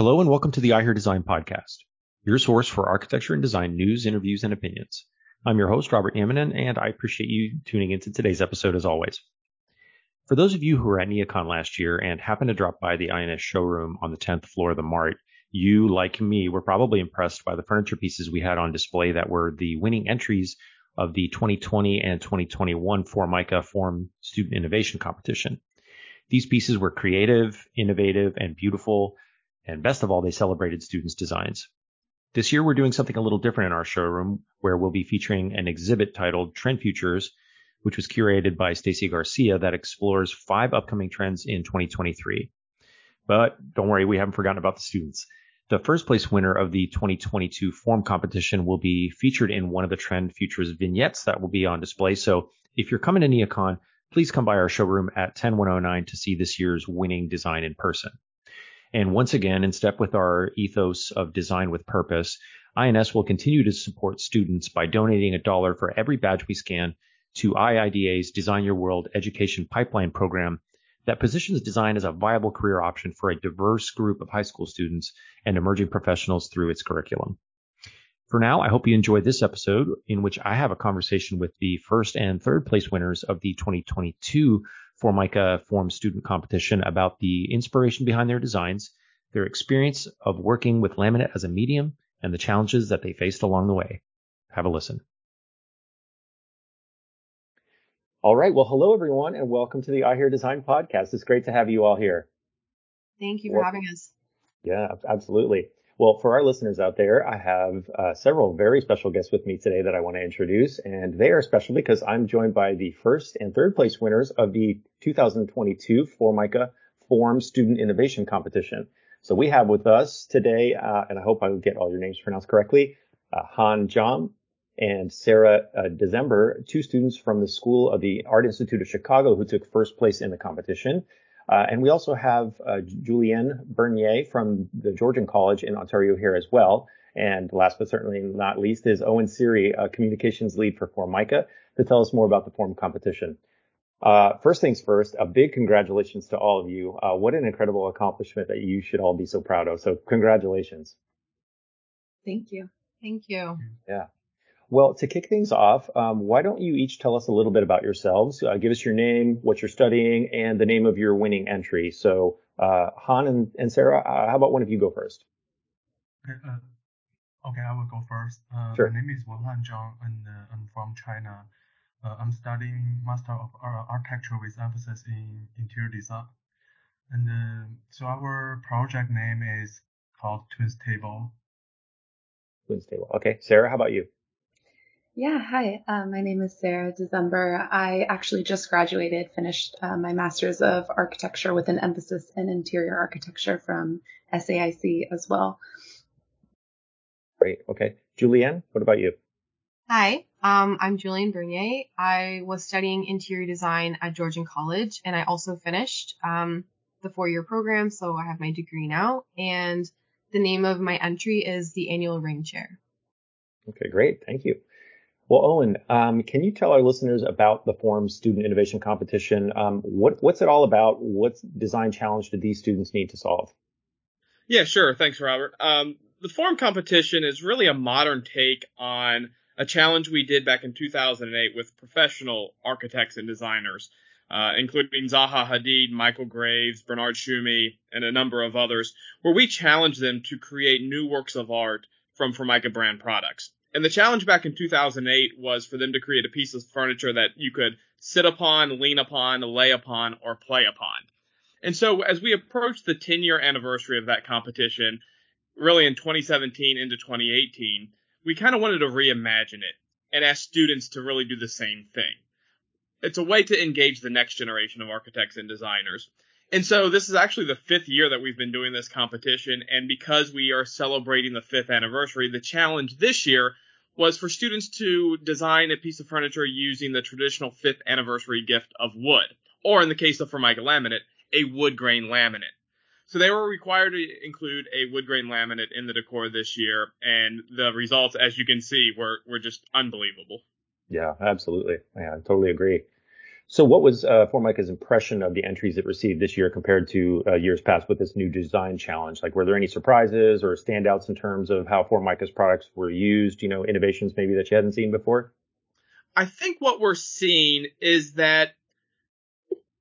Hello and welcome to the I Hear Design podcast, your source for architecture and design news, interviews, and opinions. I'm your host, Robert Nieminen, and I appreciate you tuning into today's episode as always. For those of you who were at NeoCon last year and happened to drop by the INS showroom on the 10th floor of the Mart, you, like me, were probably impressed by the furniture pieces we had on display that were the winning entries of the 2020 and 2021 Formica Form Student Innovation Competition. These pieces were creative, innovative, and beautiful, and best of all, they celebrated students' designs. This year, we're doing something a little different in our showroom, where we'll be featuring an exhibit titled Trend Futures, which was curated by Stacy Garcia that explores five upcoming trends in 2023. But don't worry, we haven't forgotten about the students. The first place winner of the 2022 form competition will be featured in one of the Trend Futures vignettes that will be on display. So if you're coming to NeoCon, please come by our showroom at 10109 to see this year's winning design in person. And once again, in step with our ethos of design with purpose, INS will continue to support students by donating a dollar for every badge we scan to IIDA's Design Your World Education Pipeline program that positions design as a viable career option for a diverse group of high school students and emerging professionals through its curriculum. For now, I hope you enjoyed this episode in which I have a conversation with the first and third place winners of the 2022 Formica Form Student Competition about the inspiration behind their designs, their experience of working with laminate as a medium, and the challenges that they faced along the way. Have a listen. All right. Well, hello everyone and welcome to the I Hear Design podcast. It's great to have you all here. Thank you for well, having us. Yeah, absolutely. Well, for our listeners out there, I have uh, several very special guests with me today that I want to introduce, and they are special because I'm joined by the first and third place winners of the 2022 Formica Form Student Innovation Competition. So we have with us today, uh, and I hope I get all your names pronounced correctly, uh, Han Jam and Sarah uh, December, two students from the School of the Art Institute of Chicago who took first place in the competition. Uh, and we also have uh, Julianne Bernier from the Georgian College in Ontario here as well. And last but certainly not least is Owen Siri, a communications lead for Formica, to tell us more about the form competition. Uh, first things first, a big congratulations to all of you. Uh, what an incredible accomplishment that you should all be so proud of. So congratulations. Thank you. Thank you. Yeah. Well, to kick things off, um, why don't you each tell us a little bit about yourselves? Uh, give us your name, what you're studying, and the name of your winning entry. So, uh, Han and, and Sarah, uh, how about one of you go first? Okay, uh, okay I will go first. Uh, sure. My name is Wenhan Zhang, and uh, I'm from China. I'm studying Master of Architecture with emphasis in interior design. And so our project name is called Twins Table. Twins Table. Okay, Sarah, how about you? Yeah, hi. Uh, my name is Sarah December. I actually just graduated, finished uh, my master's of architecture with an emphasis in interior architecture from SAIC as well. Great. Okay. Julianne, what about you? Hi, um, I'm Julianne Bernier. I was studying interior design at Georgian College, and I also finished um, the four-year program, so I have my degree now. And the name of my entry is the annual ring chair. Okay, great. Thank you. Well, Owen, um, can you tell our listeners about the Form Student Innovation Competition? Um, what, what's it all about? What design challenge do these students need to solve? Yeah, sure. Thanks, Robert. Um, the Form competition is really a modern take on a challenge we did back in 2008 with professional architects and designers, uh, including Zaha Hadid, Michael Graves, Bernard Tschumi, and a number of others, where we challenged them to create new works of art from Formica brand products. And the challenge back in 2008 was for them to create a piece of furniture that you could sit upon, lean upon, lay upon, or play upon. And so as we approach the 10 year anniversary of that competition, really in 2017 into 2018, we kind of wanted to reimagine it and ask students to really do the same thing. It's a way to engage the next generation of architects and designers. And so this is actually the fifth year that we've been doing this competition. And because we are celebrating the fifth anniversary, the challenge this year was for students to design a piece of furniture using the traditional fifth anniversary gift of wood, or in the case of Formica laminate, a wood grain laminate. So they were required to include a wood grain laminate in the decor this year, and the results, as you can see, were were just unbelievable. Yeah, absolutely. Yeah, I totally agree. So what was uh, Formica's impression of the entries it received this year compared to uh, years past with this new design challenge? Like, were there any surprises or standouts in terms of how Formica's products were used? You know, innovations maybe that you hadn't seen before? I think what we're seeing is that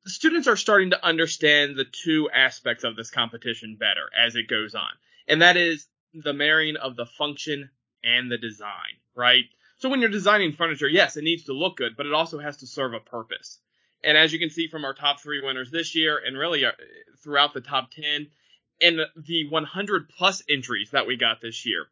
students are starting to understand the two aspects of this competition better as it goes on. And that is the marrying of the function and the design, right? So when you're designing furniture, yes, it needs to look good, but it also has to serve a purpose. And as you can see from our top three winners this year, and really uh, throughout the top 10, and the 100 plus entries that we got this year,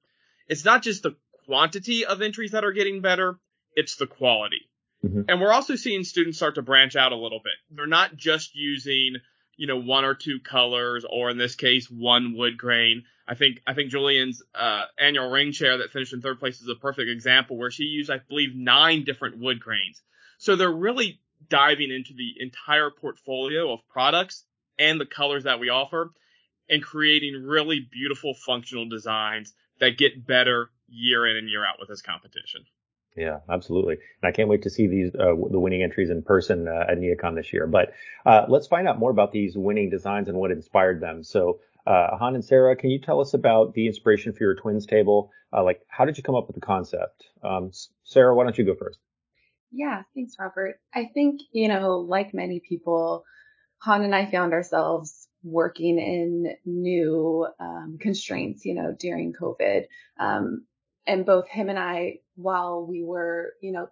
it's not just the quantity of entries that are getting better, it's the quality. Mm-hmm. And we're also seeing students start to branch out a little bit. They're not just using, you know, one or two colors, or in this case, one wood grain. I think I think Julian's uh, annual ring chair that finished in third place is a perfect example where she used, I believe, nine different wood grains. So they're really diving into the entire portfolio of products and the colors that we offer, and creating really beautiful functional designs that get better year in and year out with this competition. Yeah, absolutely. And I can't wait to see these uh, the winning entries in person uh, at NeoCon this year. But uh, let's find out more about these winning designs and what inspired them. So uh, Han and Sarah, can you tell us about the inspiration for your twins table? Uh, like, how did you come up with the concept? Um, Sarah, why don't you go first? Yeah, thanks, Robert. I think, you know, like many people, Han and I found ourselves working in new um, constraints, you know, during COVID. Um, and both him and I, while we were, you know,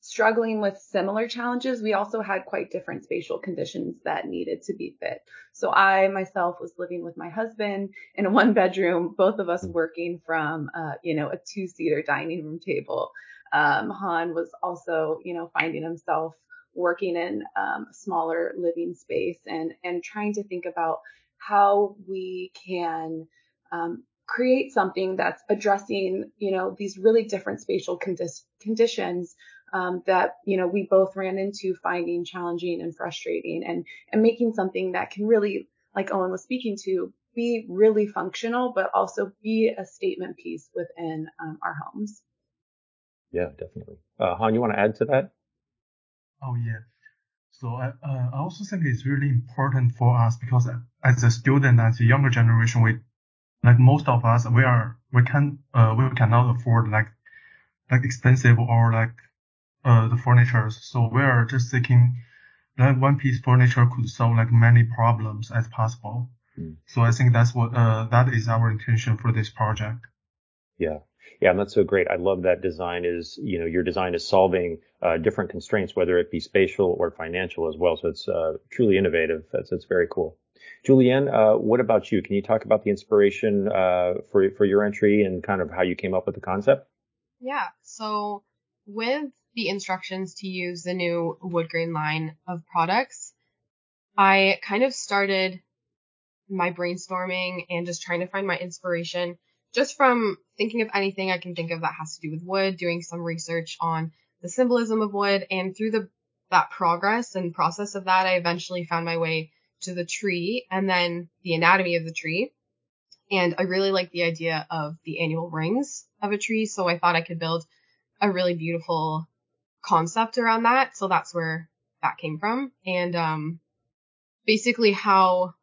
struggling with similar challenges, we also had quite different spatial conditions that needed to be fit. So I myself was living with my husband in a one bedroom, both of us working from, uh, you know, a two seater dining room table. Um, Han was also, you know, finding himself working in um, a smaller living space and, and trying to think about how we can um, create something that's addressing, you know, these really different spatial condi- conditions um, that you know we both ran into finding challenging and frustrating and and making something that can really like Owen was speaking to be really functional but also be a statement piece within um, our homes. Yeah, definitely. Uh, Han, you want to add to that? Oh yeah. So I, uh, I also think it's really important for us because as a student, as a younger generation, we like most of us, we are we can uh, we cannot afford like like expensive or like uh, the furniture. So we are just thinking that one piece furniture could solve like many problems as possible. Mm. So I think that's what uh, that is our intention for this project. Yeah. Yeah, and that's so great. I love that design is, you know, your design is solving uh, different constraints, whether it be spatial or financial as well. So it's uh, truly innovative. That's it's very cool. Julianne, uh, what about you? Can you talk about the inspiration uh, for for your entry and kind of how you came up with the concept? Yeah. So with the instructions to use the new wood grain line of products, I kind of started my brainstorming and just trying to find my inspiration just from thinking of anything I can think of that has to do with wood, doing some research on the symbolism of wood, and through the that progress and process of that, I eventually found my way to the tree and then the anatomy of the tree. And I really like the idea of the annual rings of a tree, so I thought I could build a really beautiful concept around that. So that's where that came from. And um, basically, how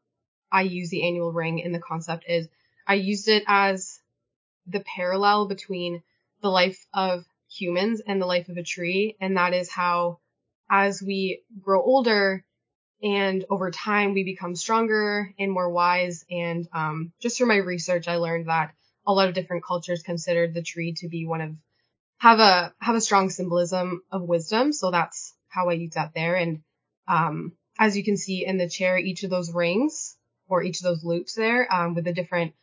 I use the annual ring in the concept is I used it as the parallel between the life of humans and the life of a tree. And that is how, as we grow older and over time, we become stronger and more wise. And um, just through my research, I learned that a lot of different cultures considered the tree to be one of have a have a strong symbolism of wisdom. So that's how I use that there. And um, as you can see in the chair, each of those rings or each of those loops there um, with the different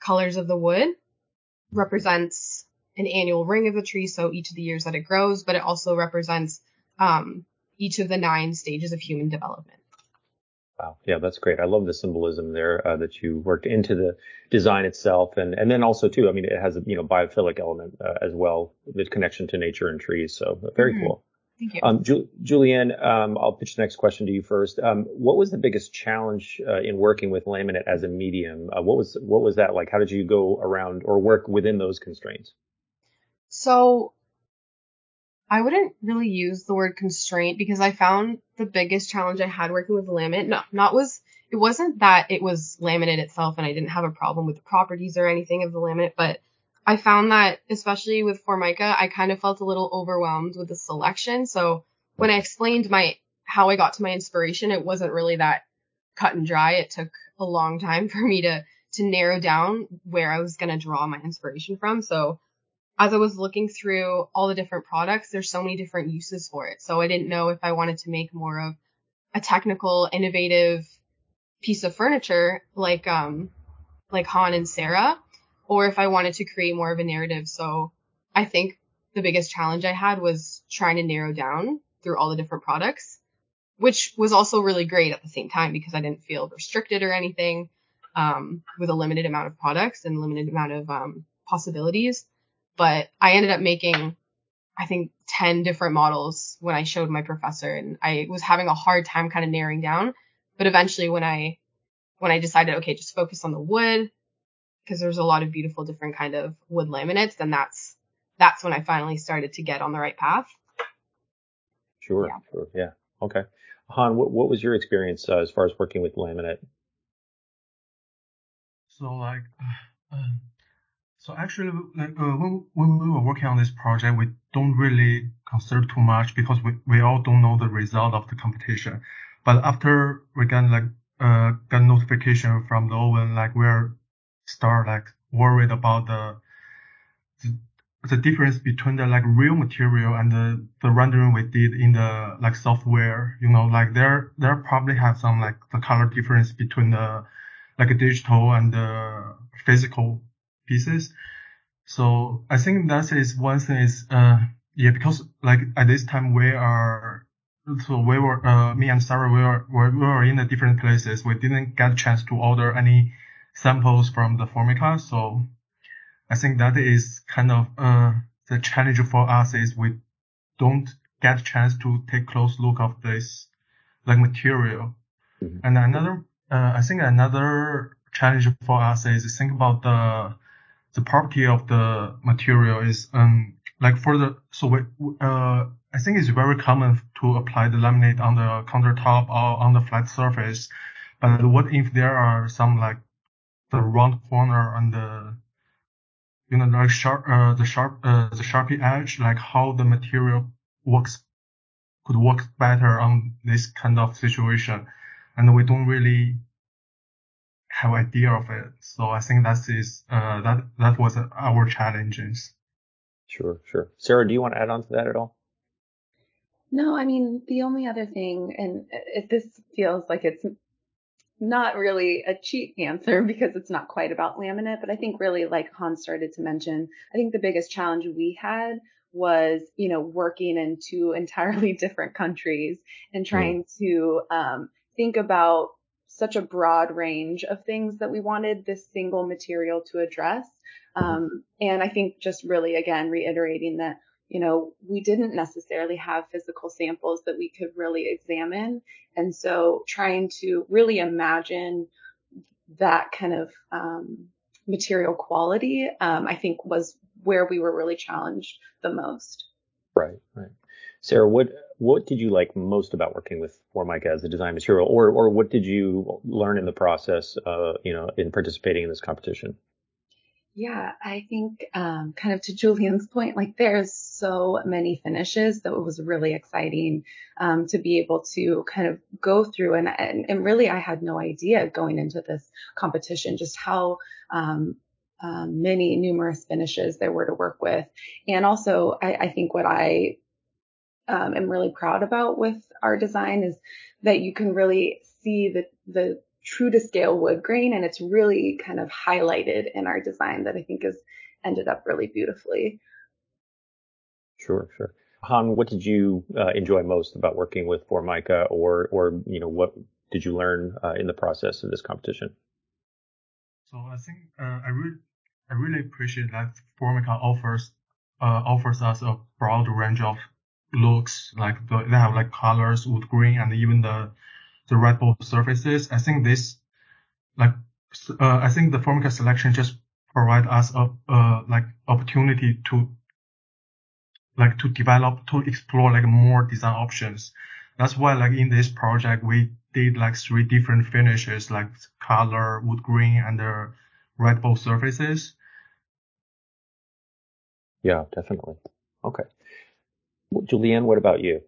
colors of the wood represents an annual ring of the tree. So each of the years that it grows, but it also represents um, each of the nine stages of human development. Wow. Yeah, that's great. I love the symbolism there uh, that you worked into the design itself, and and then also too. I mean, it has a you know biophilic element uh, as well, the connection to nature and trees. So very mm-hmm. cool. Thank you. Um, Ju- Julianne, um, I'll pitch the next question to you first. Um, what was the biggest challenge uh, in working with laminate as a medium? Uh, what was what was that like? How did you go around or work within those constraints? So I wouldn't really use the word constraint because I found the biggest challenge I had working with laminate, no, not was, it wasn't that it was laminate itself and I didn't have a problem with the properties or anything of the laminate, but I found that especially with Formica, I kind of felt a little overwhelmed with the selection. So when I explained my, how I got to my inspiration, it wasn't really that cut and dry. It took a long time for me to, to narrow down where I was going to draw my inspiration from. So as I was looking through all the different products, there's so many different uses for it. So I didn't know if I wanted to make more of a technical, innovative piece of furniture like, um, like Han and Sarah, or if I wanted to create more of a narrative. So I think the biggest challenge I had was trying to narrow down through all the different products, which was also really great at the same time because I didn't feel restricted or anything, um, with a limited amount of products and limited amount of, um, possibilities but I ended up making, I think 10 different models when I showed my professor and I was having a hard time kind of narrowing down. But eventually when I, when I decided, okay, just focus on the wood, because there's a lot of beautiful different kind of wood laminates, then that's, that's when I finally started to get on the right path. Sure, yeah. sure, yeah. Okay. Han, what, what was your experience uh, as far as working with laminate? So like, uh, so actually, like, uh, when, when we were working on this project, we don't really consider too much because we, we all don't know the result of the competition. But after we got like, uh, got notification from the Owen, like we're start like worried about the, the, the difference between the like real material and the, the rendering we did in the like software, you know, like there, there probably have some like the color difference between the like digital and the physical pieces. So I think that is one thing is, uh, yeah, because like at this time we are, so we were, uh, me and Sarah, we were, we were in the different places. We didn't get a chance to order any samples from the Formica. So I think that is kind of, uh, the challenge for us is we don't get a chance to take close look of this like material. Mm-hmm. And another, uh, I think another challenge for us is think about the the property of the material is um like for the so we, uh I think it's very common to apply the laminate on the countertop or on the flat surface. But what if there are some like the round corner and the you know like sharp uh, the sharp uh, the sharpie edge like how the material works could work better on this kind of situation and we don't really have idea of it. So I think that is uh, that that was our challenges. Sure, sure. Sarah, do you want to add on to that at all? No, I mean the only other thing, and it, this feels like it's not really a cheap answer because it's not quite about laminate, but I think really like Hans started to mention, I think the biggest challenge we had was, you know, working in two entirely different countries and trying mm. to um, think about such a broad range of things that we wanted this single material to address. Um, and I think just really again reiterating that, you know, we didn't necessarily have physical samples that we could really examine. And so trying to really imagine that kind of um, material quality, um, I think was where we were really challenged the most. Right, right. Sarah, what what did you like most about working with Formica as a design material, or or what did you learn in the process, uh, you know, in participating in this competition? Yeah, I think um, kind of to Julian's point, like there's so many finishes that it was really exciting um, to be able to kind of go through and, and, and really I had no idea going into this competition just how um, um, many numerous finishes there were to work with. And also I, I think what I um, am really proud about with our design is that you can really see the, the true to scale wood grain and it's really kind of highlighted in our design that I think has ended up really beautifully. Sure, sure. Han, what did you uh, enjoy most about working with Formica or, or, you know, what did you learn uh, in the process of this competition? So I think uh, I really, I really appreciate that Formica offers uh, offers us a broad range of looks like the, they have like colors wood green and even the the red bull surfaces. I think this like uh, I think the Formica selection just provide us a uh, like opportunity to like to develop to explore like more design options. That's why like in this project we did like three different finishes like color, wood green, and the red bull surfaces. Yeah, definitely. Okay. Julianne, what about you?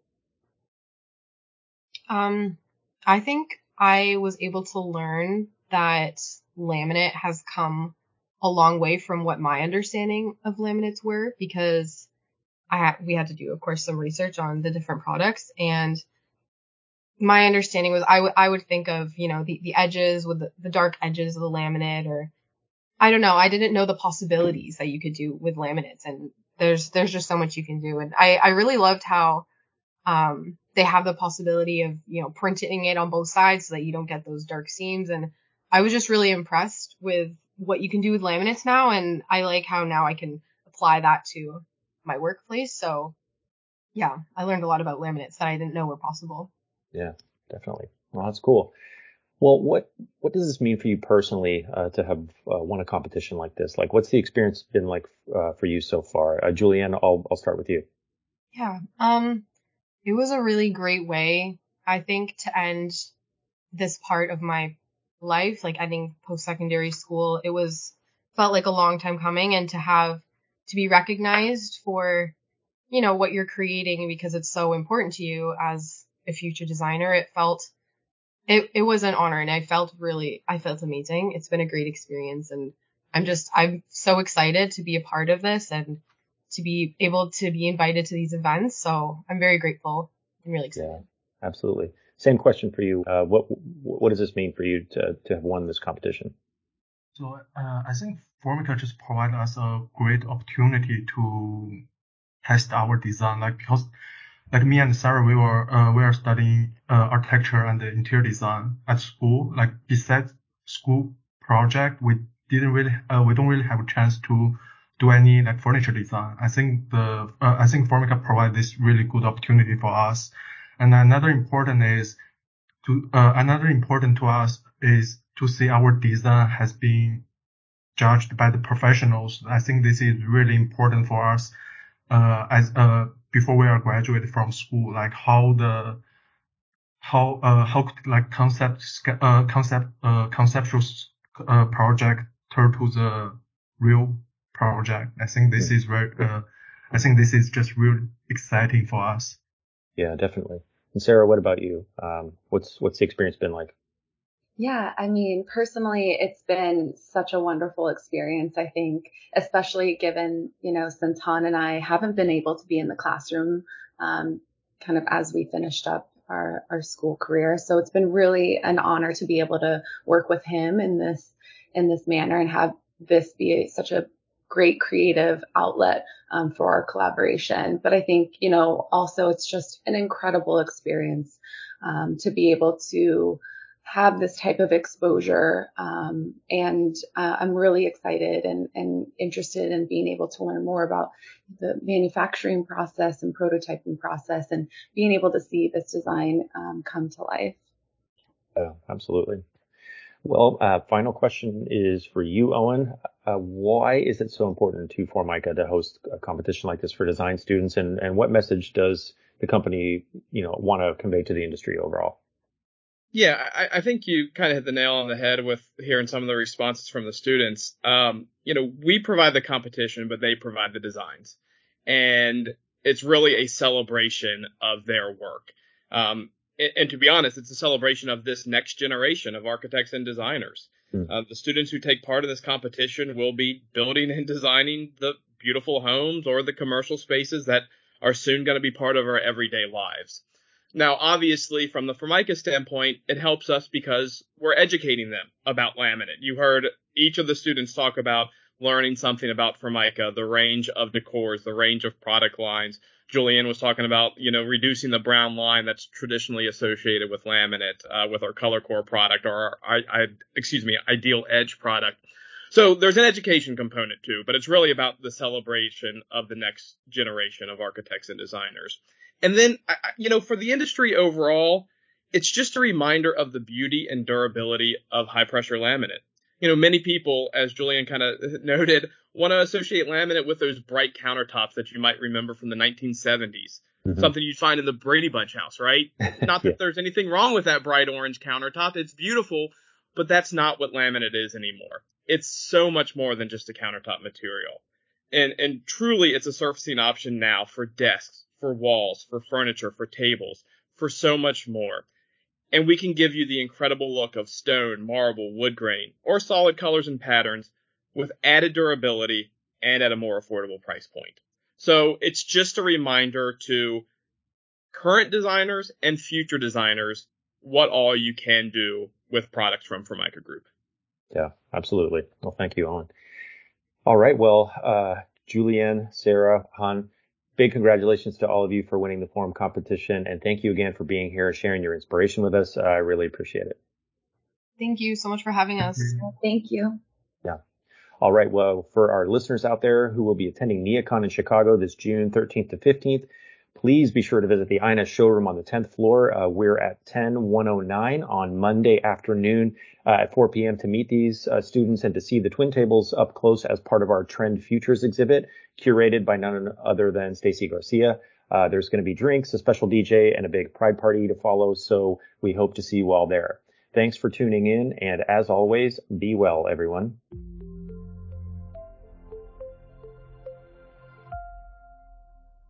Um, I think I was able to learn that laminate has come a long way from what my understanding of laminates were because I had, we had to do, of course, some research on the different products and my understanding was I would I would think of, you know, the, the edges with the, the dark edges of the laminate or I don't know. I didn't know the possibilities that you could do with laminates and there's there's just so much you can do. And I, I really loved how um they have the possibility of, you know, printing it on both sides so that you don't get those dark seams. And I was just really impressed with what you can do with laminates now. And I like how now I can apply that to my workplace. So yeah, I learned a lot about laminates that I didn't know were possible. Yeah, definitely. Well, that's cool. Well, what what does this mean for you personally uh, to have uh, won a competition like this? Like, what's the experience been like uh, for you so far? Uh, Julianne, I'll I'll start with you. Yeah, um, it was a really great way, I think, to end this part of my life, like ending post secondary school. It was felt like a long time coming, and to have to be recognized for, you know, what you're creating because it's so important to you as a future designer. It felt it it was an honor and I felt really I felt amazing. It's been a great experience and I'm just I'm so excited to be a part of this and to be able to be invited to these events. So I'm very grateful. I'm really excited. Yeah, absolutely. Same question for you. Uh, what what does this mean for you to to have won this competition? So uh, I think Formica just provide us a great opportunity to test our design, like because like me and Sarah, we were uh, we are studying uh, architecture and interior design at school. Like besides school project, we didn't really uh, we don't really have a chance to do any like furniture design. I think the uh, I think Formica provide this really good opportunity for us. And another important is to uh, another important to us is to see our design has been judged by the professionals. I think this is really important for us uh, as uh, before we are graduated from school, like how the how uh how could like concept uh concept uh conceptual uh project turn to the real project. I think this is very uh I think this is just really exciting for us. Yeah, definitely. And Sarah, what about you? Um, what's what's the experience been like? Yeah, I mean, personally, it's been such a wonderful experience. I think, especially given, you know, since Han and I haven't been able to be in the classroom, um, kind of as we finished up our, our school career. So it's been really an honor to be able to work with him in this, in this manner and have this be such a great creative outlet um, for our collaboration. But I think, you know, also it's just an incredible experience um, to be able to have this type of exposure. Um, and uh, I'm really excited and, and interested in being able to learn more about the manufacturing process and prototyping process and being able to see this design um, come to life. Oh, absolutely. Well, uh, final question is for you, Owen. Uh, why is it so important to Formica to host a competition like this for design students, and, and what message does the company, you know, want to convey to the industry overall? Yeah, I, I, think you kind of hit the nail on the head with hearing some of the responses from the students. Um, you know, we provide the competition, but they provide the designs, and it's really a celebration of their work. Um, and, and, to be honest, it's a celebration of this next generation of architects and designers. Mm. Uh, the students who take part in this competition will be building and designing the beautiful homes or the commercial spaces that are soon going to be part of our everyday lives. Now, obviously, from the Formica standpoint, it helps us because we're educating them about laminate. You heard each of the students talk about learning something about Formica, the range of decors, the range of product lines. Julianne was talking about, you know, reducing the brown line that's traditionally associated with laminate, uh, with our ColorCore product or our, I, I, excuse me, IdealEdge product. So there's an education component too, but it's really about the celebration of the next generation of architects and designers. And then, you know, for the industry overall, it's just a reminder of the beauty and durability of high pressure laminate. you know, many people, as Julian kind of noted, want to associate laminate with those bright countertops that you might remember from the 1970s. Mm-hmm. Something you'd find in the Brady Bunch house, right? Not that yeah. there's anything wrong with that bright orange countertop. It's beautiful, but that's not what laminate is anymore. It's so much more than just a countertop material. And, and truly it's a surfacing option now for desks, for walls, for furniture, for tables, for so much more. And we can give you the incredible look of stone, marble, wood grain, or solid colors and patterns with added durability and at a more affordable price point. So it's just a reminder to current designers and future designers what all you can do with products from Formica Group. Yeah, absolutely. Well, thank you, Owen. All right. Well, uh, Julianne, Sarah, Han, big congratulations to all of you for winning the Form competition. And thank you again for being here and sharing your inspiration with us. Uh, I really appreciate it. Thank you so much for having us. Thank you. Yeah. All right. Well, for our listeners out there who will be attending NeoCon in Chicago this June 13th to 15th, please be sure to visit the INS showroom on the 10th floor. Uh, we're at 10109 on Monday afternoon uh, at 4 p.m. to meet these uh, students and to see the twin tables up close as part of our Trend Futures exhibit, curated by none other than Stacy Garcia. Uh, there's going to be drinks, a special DJ, and a big pride party to follow. So we hope to see you all there. Thanks for tuning in. And as always, be well, everyone.